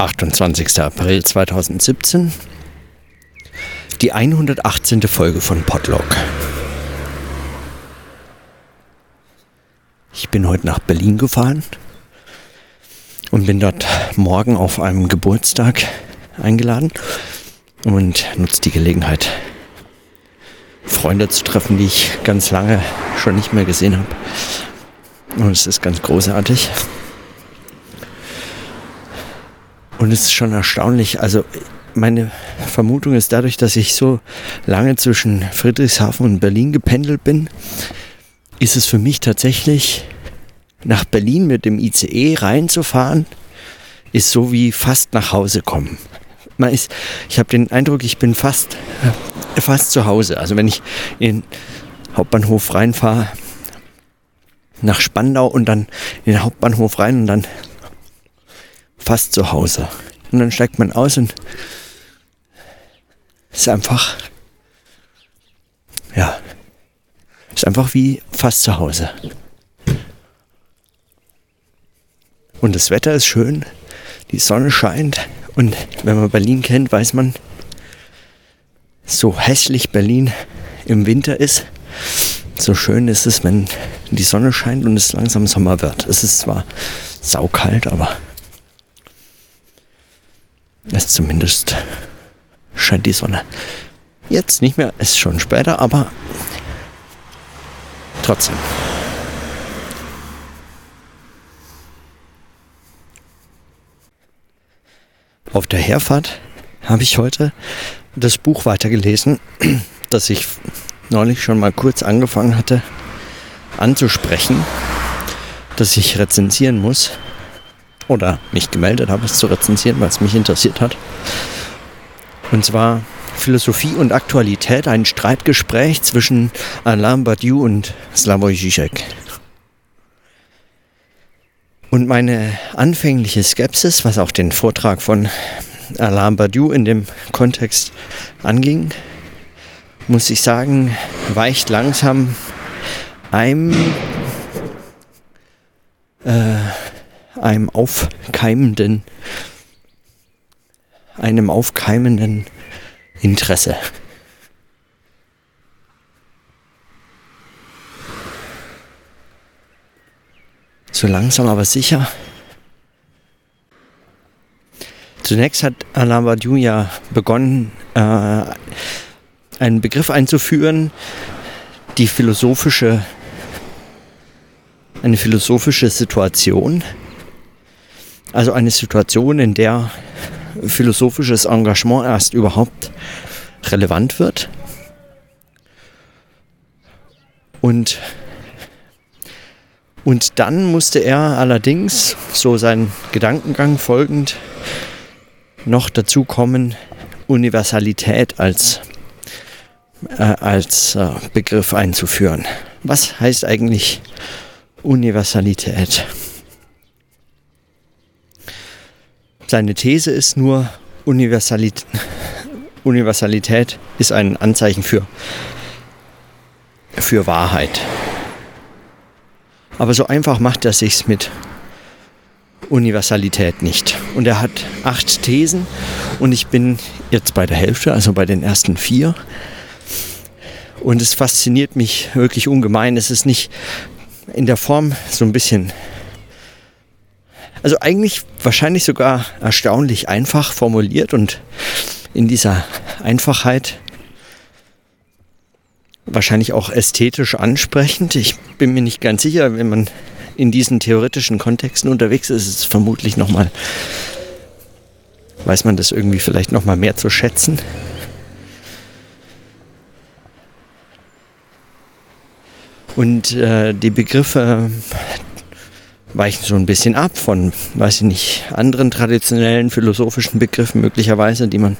28. April 2017. Die 118. Folge von Podlog. Ich bin heute nach Berlin gefahren und bin dort morgen auf einem Geburtstag eingeladen und nutze die Gelegenheit, Freunde zu treffen, die ich ganz lange schon nicht mehr gesehen habe. Und es ist ganz großartig. Und es ist schon erstaunlich. Also meine Vermutung ist dadurch, dass ich so lange zwischen Friedrichshafen und Berlin gependelt bin, ist es für mich tatsächlich nach Berlin mit dem ICE reinzufahren, ist so wie fast nach Hause kommen. Man ist, ich habe den Eindruck, ich bin fast, fast zu Hause. Also wenn ich in den Hauptbahnhof reinfahre, nach Spandau und dann in den Hauptbahnhof rein und dann fast zu Hause. Und dann steigt man aus und ist einfach, ja, ist einfach wie fast zu Hause. Und das Wetter ist schön, die Sonne scheint und wenn man Berlin kennt, weiß man, so hässlich Berlin im Winter ist, so schön ist es, wenn die Sonne scheint und es langsam Sommer wird. Es ist zwar saukalt, aber es zumindest scheint die Sonne. Jetzt nicht mehr, ist schon später, aber trotzdem. Auf der Herfahrt habe ich heute das Buch weitergelesen, das ich neulich schon mal kurz angefangen hatte anzusprechen, das ich rezensieren muss oder mich gemeldet habe, es zu rezensieren, weil es mich interessiert hat. Und zwar Philosophie und Aktualität, ein Streitgespräch zwischen Alain Badiou und Slavoj Žižek. Und meine anfängliche Skepsis, was auch den Vortrag von Alain Badiou in dem Kontext anging, muss ich sagen, weicht langsam einem, äh, einem aufkeimenden, einem aufkeimenden Interesse. So langsam aber sicher. Zunächst hat Alain Badiou ja begonnen, äh, einen Begriff einzuführen, die philosophische, eine philosophische Situation. Also eine Situation, in der philosophisches Engagement erst überhaupt relevant wird. Und, und dann musste er allerdings, so sein Gedankengang folgend, noch dazu kommen, Universalität als äh, als äh, Begriff einzuführen. Was heißt eigentlich Universalität? Seine These ist nur, Universalität, Universalität ist ein Anzeichen für, für Wahrheit. Aber so einfach macht er sich's mit Universalität nicht. Und er hat acht Thesen und ich bin jetzt bei der Hälfte, also bei den ersten vier. Und es fasziniert mich wirklich ungemein. Es ist nicht in der Form so ein bisschen, also eigentlich wahrscheinlich sogar erstaunlich einfach formuliert und in dieser Einfachheit wahrscheinlich auch ästhetisch ansprechend. Ich bin mir nicht ganz sicher, wenn man in diesen theoretischen Kontexten unterwegs ist, ist es vermutlich nochmal, weiß man das irgendwie vielleicht nochmal mehr zu schätzen. Und äh, die Begriffe weichen so ein bisschen ab von, weiß ich nicht, anderen traditionellen philosophischen Begriffen möglicherweise, die man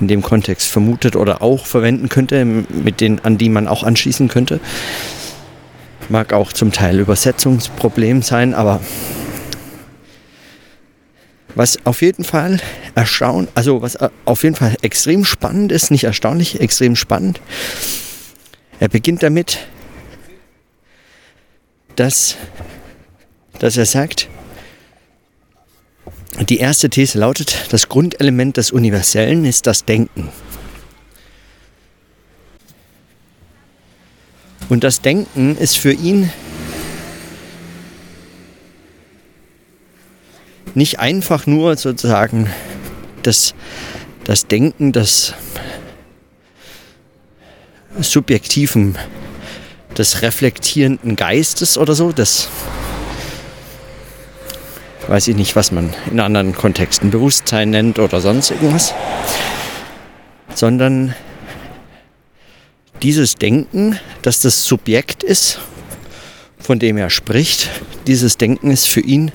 in dem Kontext vermutet oder auch verwenden könnte, mit denen, an die man auch anschließen könnte. Mag auch zum Teil Übersetzungsproblem sein, aber was auf jeden Fall erstaunt, also was auf jeden Fall extrem spannend ist, nicht erstaunlich, extrem spannend. Er beginnt damit, dass, dass er sagt, Die erste These lautet, das Grundelement des Universellen ist das Denken. Und das Denken ist für ihn nicht einfach nur sozusagen das, das Denken des subjektiven, des reflektierenden Geistes oder so, das weiß ich nicht, was man in anderen Kontexten Bewusstsein nennt oder sonst irgendwas, sondern dieses Denken, dass das Subjekt ist, von dem er spricht, dieses Denken ist für ihn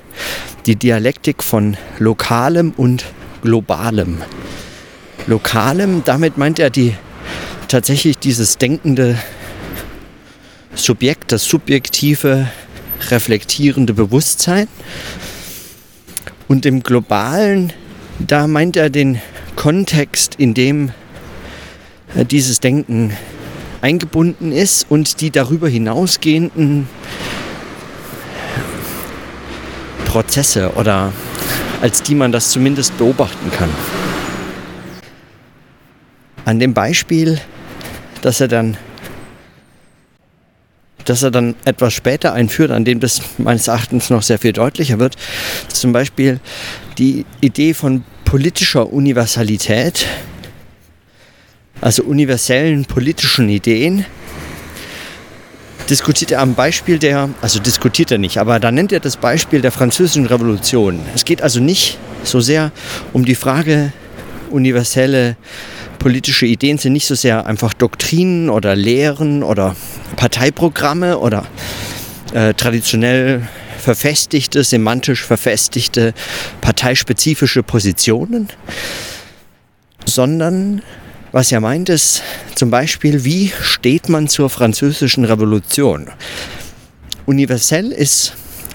die Dialektik von Lokalem und Globalem. Lokalem, damit meint er die tatsächlich dieses denkende Subjekt, das subjektive, reflektierende Bewusstsein. Und im globalen, da meint er den Kontext, in dem äh, dieses Denken eingebunden ist und die darüber hinausgehenden Prozesse oder als die man das zumindest beobachten kann. An dem Beispiel, dass er dann dass er dann etwas später einführt, an dem das meines Erachtens noch sehr viel deutlicher wird. Zum Beispiel die Idee von politischer Universalität, also universellen politischen Ideen, diskutiert er am Beispiel der, also diskutiert er nicht, aber da nennt er das Beispiel der französischen Revolution. Es geht also nicht so sehr um die Frage, universelle politische Ideen sind nicht so sehr einfach Doktrinen oder Lehren oder Parteiprogramme oder äh, traditionell verfestigte, semantisch verfestigte, parteispezifische Positionen, sondern was er meint ist zum Beispiel, wie steht man zur französischen Revolution? Universell ist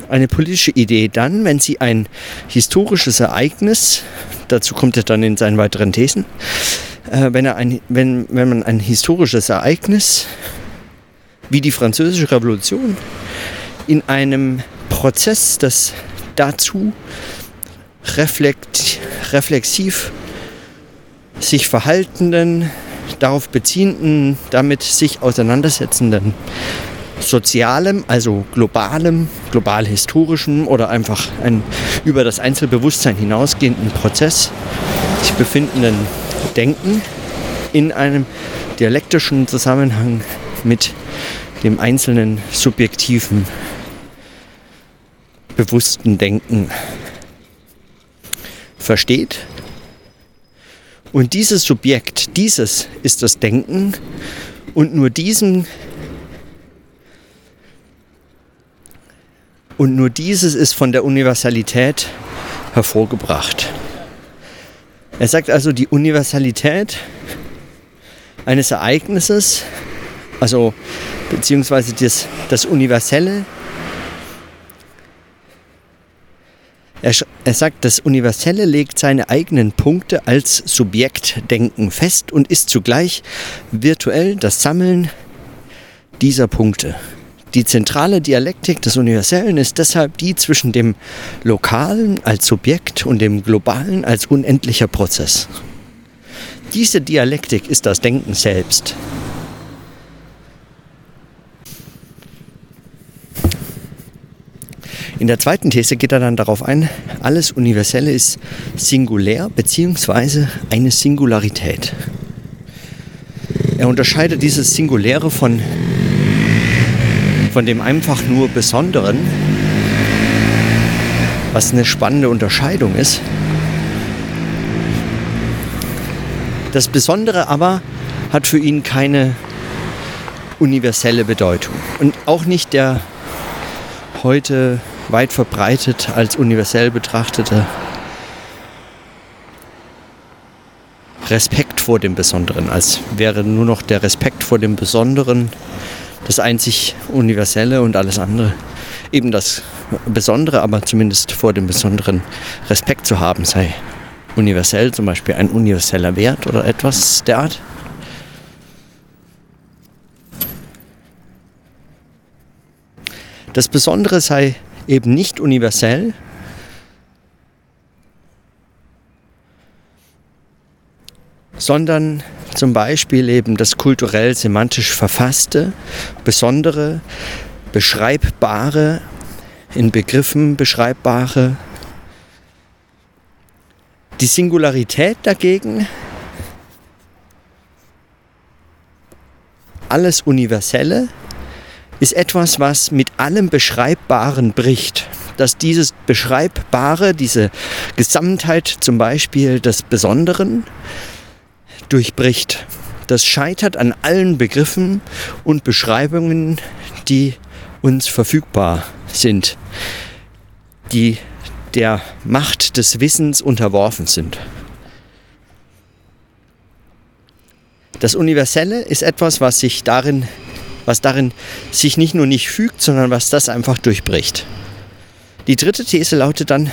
eine politische Idee dann, wenn sie ein historisches Ereignis, dazu kommt er dann in seinen weiteren Thesen, äh, wenn, er ein, wenn, wenn man ein historisches Ereignis wie die französische Revolution in einem Prozess des dazu reflekt, reflexiv sich verhaltenden, darauf beziehenden, damit sich auseinandersetzenden sozialem, also globalem, global historischem oder einfach ein über das Einzelbewusstsein hinausgehenden Prozess sich befindenden Denken in einem dialektischen Zusammenhang mit dem einzelnen subjektiven, bewussten Denken versteht und dieses Subjekt, dieses ist das Denken und nur diesem und nur dieses ist von der Universalität hervorgebracht. Er sagt also, die Universalität eines Ereignisses, also beziehungsweise das, das Universelle Er, er, sagt, das Universelle legt seine eigenen Punkte als Subjektdenken fest und ist zugleich virtuell das Sammeln dieser Punkte. Die zentrale Dialektik des Universellen ist deshalb die zwischen dem Lokalen als Subjekt und dem Globalen als unendlicher Prozess. Diese Dialektik ist das Denken selbst. In der zweiten These geht er dann darauf ein, alles Universelle ist singulär bzw. eine Singularität. Er unterscheidet dieses Singuläre von, von dem einfach nur Besonderen, was eine spannende Unterscheidung ist. Das Besondere aber hat für ihn keine universelle Bedeutung und auch nicht der heute weit verbreitet als universell betrachtete Respekt vor dem Besonderen, als wäre nur noch der Respekt vor dem Besonderen das einzig Universelle und alles andere eben das Besondere, aber zumindest vor dem Besonderen Respekt zu haben sei universell, zum Beispiel ein universeller Wert oder etwas der Art. Das Besondere sei eben nicht universell. sondern zum Beispiel eben das kulturell semantisch verfasste, besondere, beschreibbare, in Begriffen beschreibbare. Die Singularität dagegen, alles Universelle, ist etwas, was mit allem Beschreibbaren bricht. Dass dieses Beschreibbare, diese Gesamtheit zum Beispiel des Besonderen durchbricht. Das scheitert an allen Begriffen und Beschreibungen, die uns verfügbar sind, die der Macht des Wissens unterworfen sind. Das Universelle ist etwas, was sich darin was darin sich nicht nur nicht fügt, sondern was das einfach durchbricht. Die dritte These lautet dann,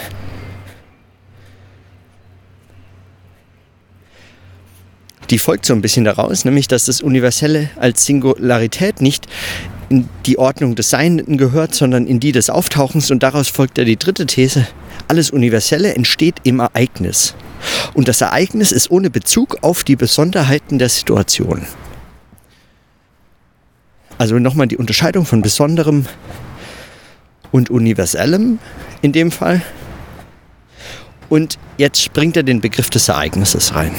die folgt so ein bisschen daraus, nämlich dass das Universelle als Singularität nicht in die Ordnung des Seienden gehört, sondern in die des Auftauchens. Und daraus folgt ja die dritte These, alles Universelle entsteht im Ereignis. Und das Ereignis ist ohne Bezug auf die Besonderheiten der Situation. Also nochmal die Unterscheidung von besonderem und universellem in dem Fall. Und jetzt bringt er den Begriff des Ereignisses rein.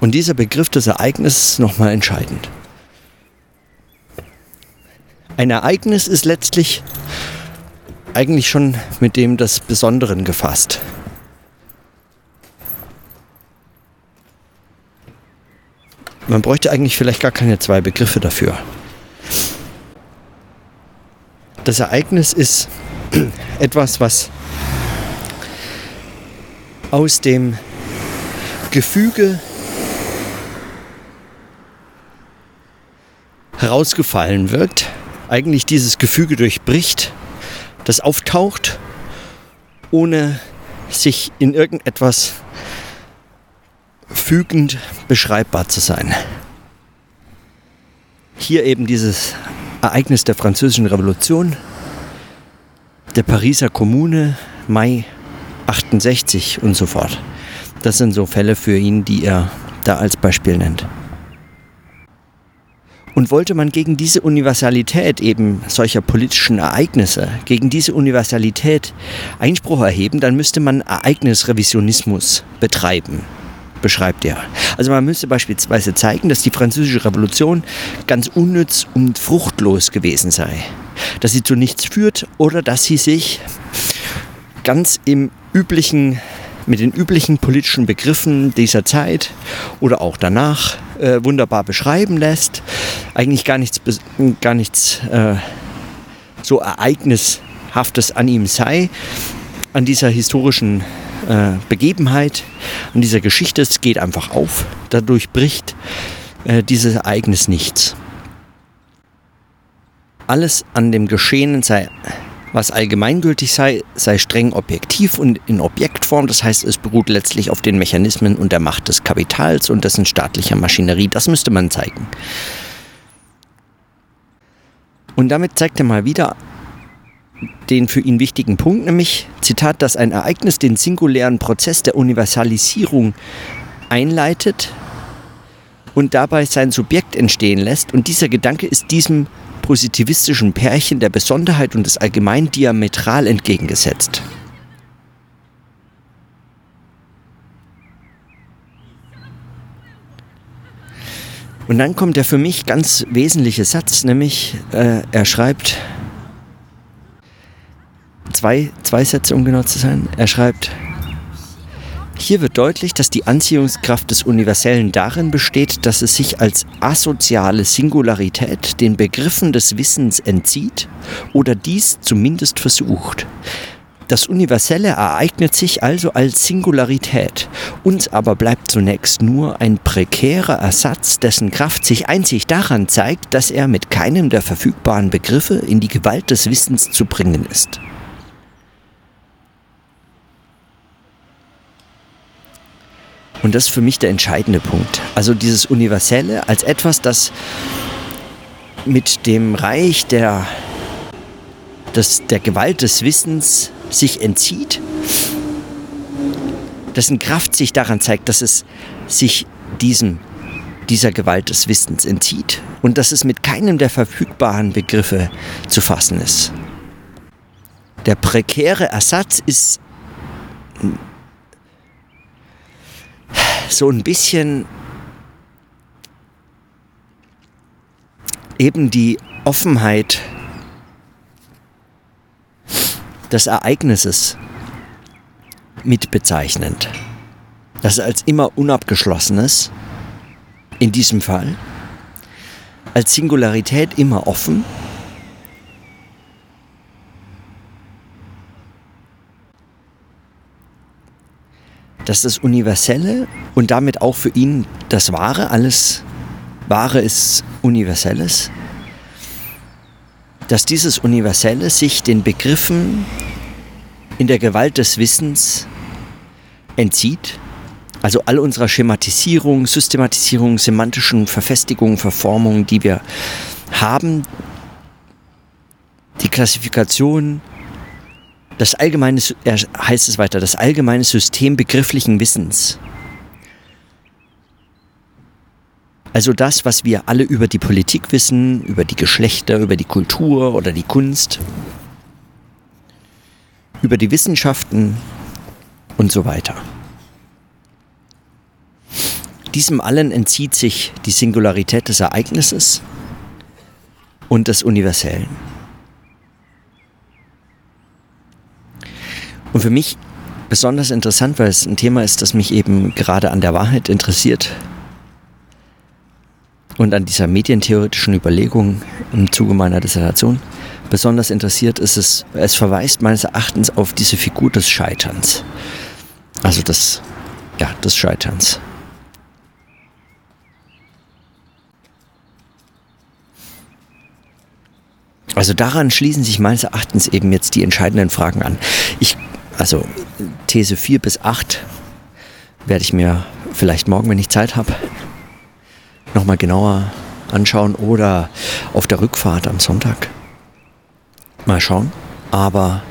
Und dieser Begriff des Ereignisses ist nochmal entscheidend. Ein Ereignis ist letztlich eigentlich schon mit dem des Besonderen gefasst. Man bräuchte eigentlich vielleicht gar keine zwei Begriffe dafür. Das Ereignis ist etwas, was aus dem Gefüge herausgefallen wirkt, eigentlich dieses Gefüge durchbricht, das auftaucht, ohne sich in irgendetwas fügend beschreibbar zu sein. Hier eben dieses Ereignis der Französischen Revolution, der Pariser Kommune, Mai 68 und so fort. Das sind so Fälle für ihn, die er da als Beispiel nennt. Und wollte man gegen diese Universalität eben solcher politischen Ereignisse, gegen diese Universalität Einspruch erheben, dann müsste man Ereignisrevisionismus betreiben beschreibt er. Also man müsste beispielsweise zeigen, dass die französische Revolution ganz unnütz und fruchtlos gewesen sei. Dass sie zu nichts führt oder dass sie sich ganz im üblichen, mit den üblichen politischen Begriffen dieser Zeit oder auch danach äh, wunderbar beschreiben lässt. Eigentlich gar nichts, gar nichts äh, so Ereignishaftes an ihm sei, an dieser historischen äh, Begebenheit, an dieser Geschichte. Es geht einfach auf. Dadurch bricht äh, dieses Ereignis nichts. Alles an dem Geschehenen sei, was allgemeingültig sei, sei streng objektiv und in Objektform. Das heißt, es beruht letztlich auf den Mechanismen und der Macht des Kapitals und dessen staatlicher Maschinerie. Das müsste man zeigen. Und damit zeigt er mal wieder den für ihn wichtigen Punkt, nämlich, Zitat, dass ein Ereignis den singulären Prozess der Universalisierung einleitet und dabei sein Subjekt entstehen lässt. Und dieser Gedanke ist diesem positivistischen Pärchen der Besonderheit und des Allgemeinen diametral entgegengesetzt. Und dann kommt der für mich ganz wesentliche Satz, nämlich äh, er schreibt, zwei, zwei Sätze, um genau zu sein. Er schreibt, hier wird deutlich, dass die Anziehungskraft des Universellen darin besteht, dass es sich als asoziale Singularität den Begriffen des Wissens entzieht oder dies zumindest versucht. Das Universelle ereignet sich also als Singularität. Uns aber bleibt zunächst nur ein prekärer Ersatz, dessen Kraft sich einzig daran zeigt, dass er mit keinem der verfügbaren Begriffe in die Gewalt des Wissens zu bringen ist. Und das ist für mich der entscheidende Punkt. Also dieses Universelle als etwas, das mit dem Reich der, das der Gewalt des Wissens sich entzieht, dessen Kraft sich daran zeigt, dass es sich diesem, dieser Gewalt des Wissens entzieht und dass es mit keinem der verfügbaren Begriffe zu fassen ist. Der prekäre Ersatz ist so ein bisschen eben die Offenheit des Ereignisses mit bezeichnend. Das als immer unabgeschlossenes, in diesem Fall, als Singularität immer offen, dass das Universelle und damit auch für ihn das Wahre, alles Wahre ist Universelles, dass dieses Universelle sich den Begriffen in der Gewalt des Wissens entzieht. Also all unserer Schematisierung, Systematisierung, semantischen Verfestigung, Verformung, die wir haben, die Klassifikation, das allgemeine, er heißt es weiter, das allgemeine System begrifflichen Wissens. Also das, was wir alle über die Politik wissen, über die Geschlechter, über die Kultur oder die Kunst, über die Wissenschaften und so weiter. Diesem allen entzieht sich die Singularität des Ereignisses und des Universellen. Und für mich besonders interessant, weil es ein Thema ist, das mich eben gerade an der Wahrheit interessiert und an dieser medientheoretischen Überlegung im Zuge meiner Dissertation. Besonders interessiert ist es, es verweist meines Erachtens auf diese Figur des Scheiterns. Also des, ja, des Scheiterns. Also daran schließen sich meines Erachtens eben jetzt die entscheidenden Fragen an. Ich also These 4 bis 8 werde ich mir vielleicht morgen, wenn ich Zeit habe, nochmal genauer anschauen oder auf der Rückfahrt am Sonntag. Mal schauen. Aber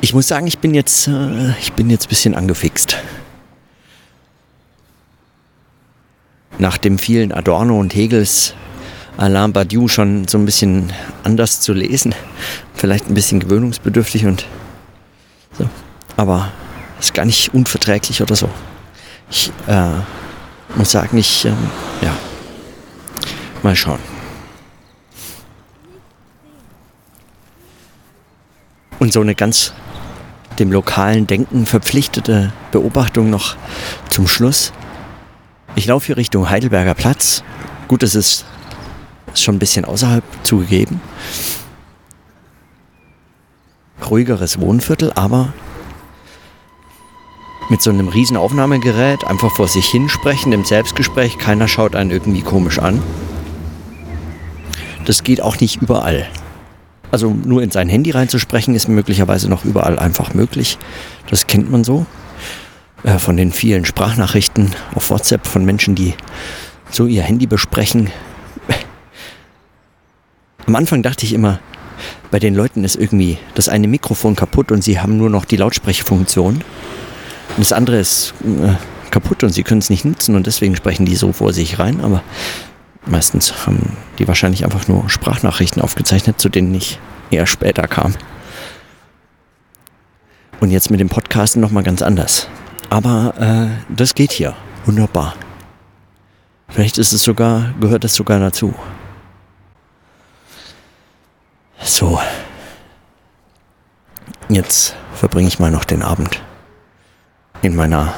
ich muss sagen, ich bin jetzt, äh, ich bin jetzt ein bisschen angefixt. Nach dem vielen Adorno und Hegels Alain Badiou schon so ein bisschen anders zu lesen. Vielleicht ein bisschen gewöhnungsbedürftig und so. Aber ist gar nicht unverträglich oder so. Ich äh, muss sagen, ich, äh, ja, mal schauen. Und so eine ganz dem lokalen Denken verpflichtete Beobachtung noch zum Schluss. Ich laufe hier Richtung Heidelberger Platz. Gut, es ist ist schon ein bisschen außerhalb zugegeben. Ruhigeres Wohnviertel, aber mit so einem riesen Aufnahmegerät einfach vor sich hinsprechen im Selbstgespräch. Keiner schaut einen irgendwie komisch an. Das geht auch nicht überall. Also nur in sein Handy reinzusprechen ist möglicherweise noch überall einfach möglich. Das kennt man so. Äh, von den vielen Sprachnachrichten auf WhatsApp von Menschen, die so ihr Handy besprechen, am Anfang dachte ich immer, bei den Leuten ist irgendwie das eine Mikrofon kaputt und sie haben nur noch die Lautsprechfunktion. Und das andere ist äh, kaputt und sie können es nicht nutzen und deswegen sprechen die so vor sich rein. Aber meistens haben die wahrscheinlich einfach nur Sprachnachrichten aufgezeichnet, zu denen ich eher später kam. Und jetzt mit dem Podcasten nochmal ganz anders. Aber äh, das geht hier. Wunderbar. Vielleicht ist es sogar, gehört das sogar dazu. So. Jetzt verbringe ich mal noch den Abend in meiner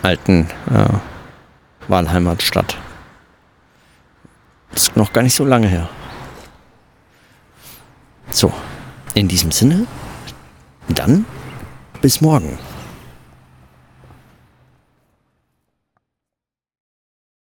alten äh, Wahlheimatstadt. Ist noch gar nicht so lange her. So, in diesem Sinne, dann bis morgen.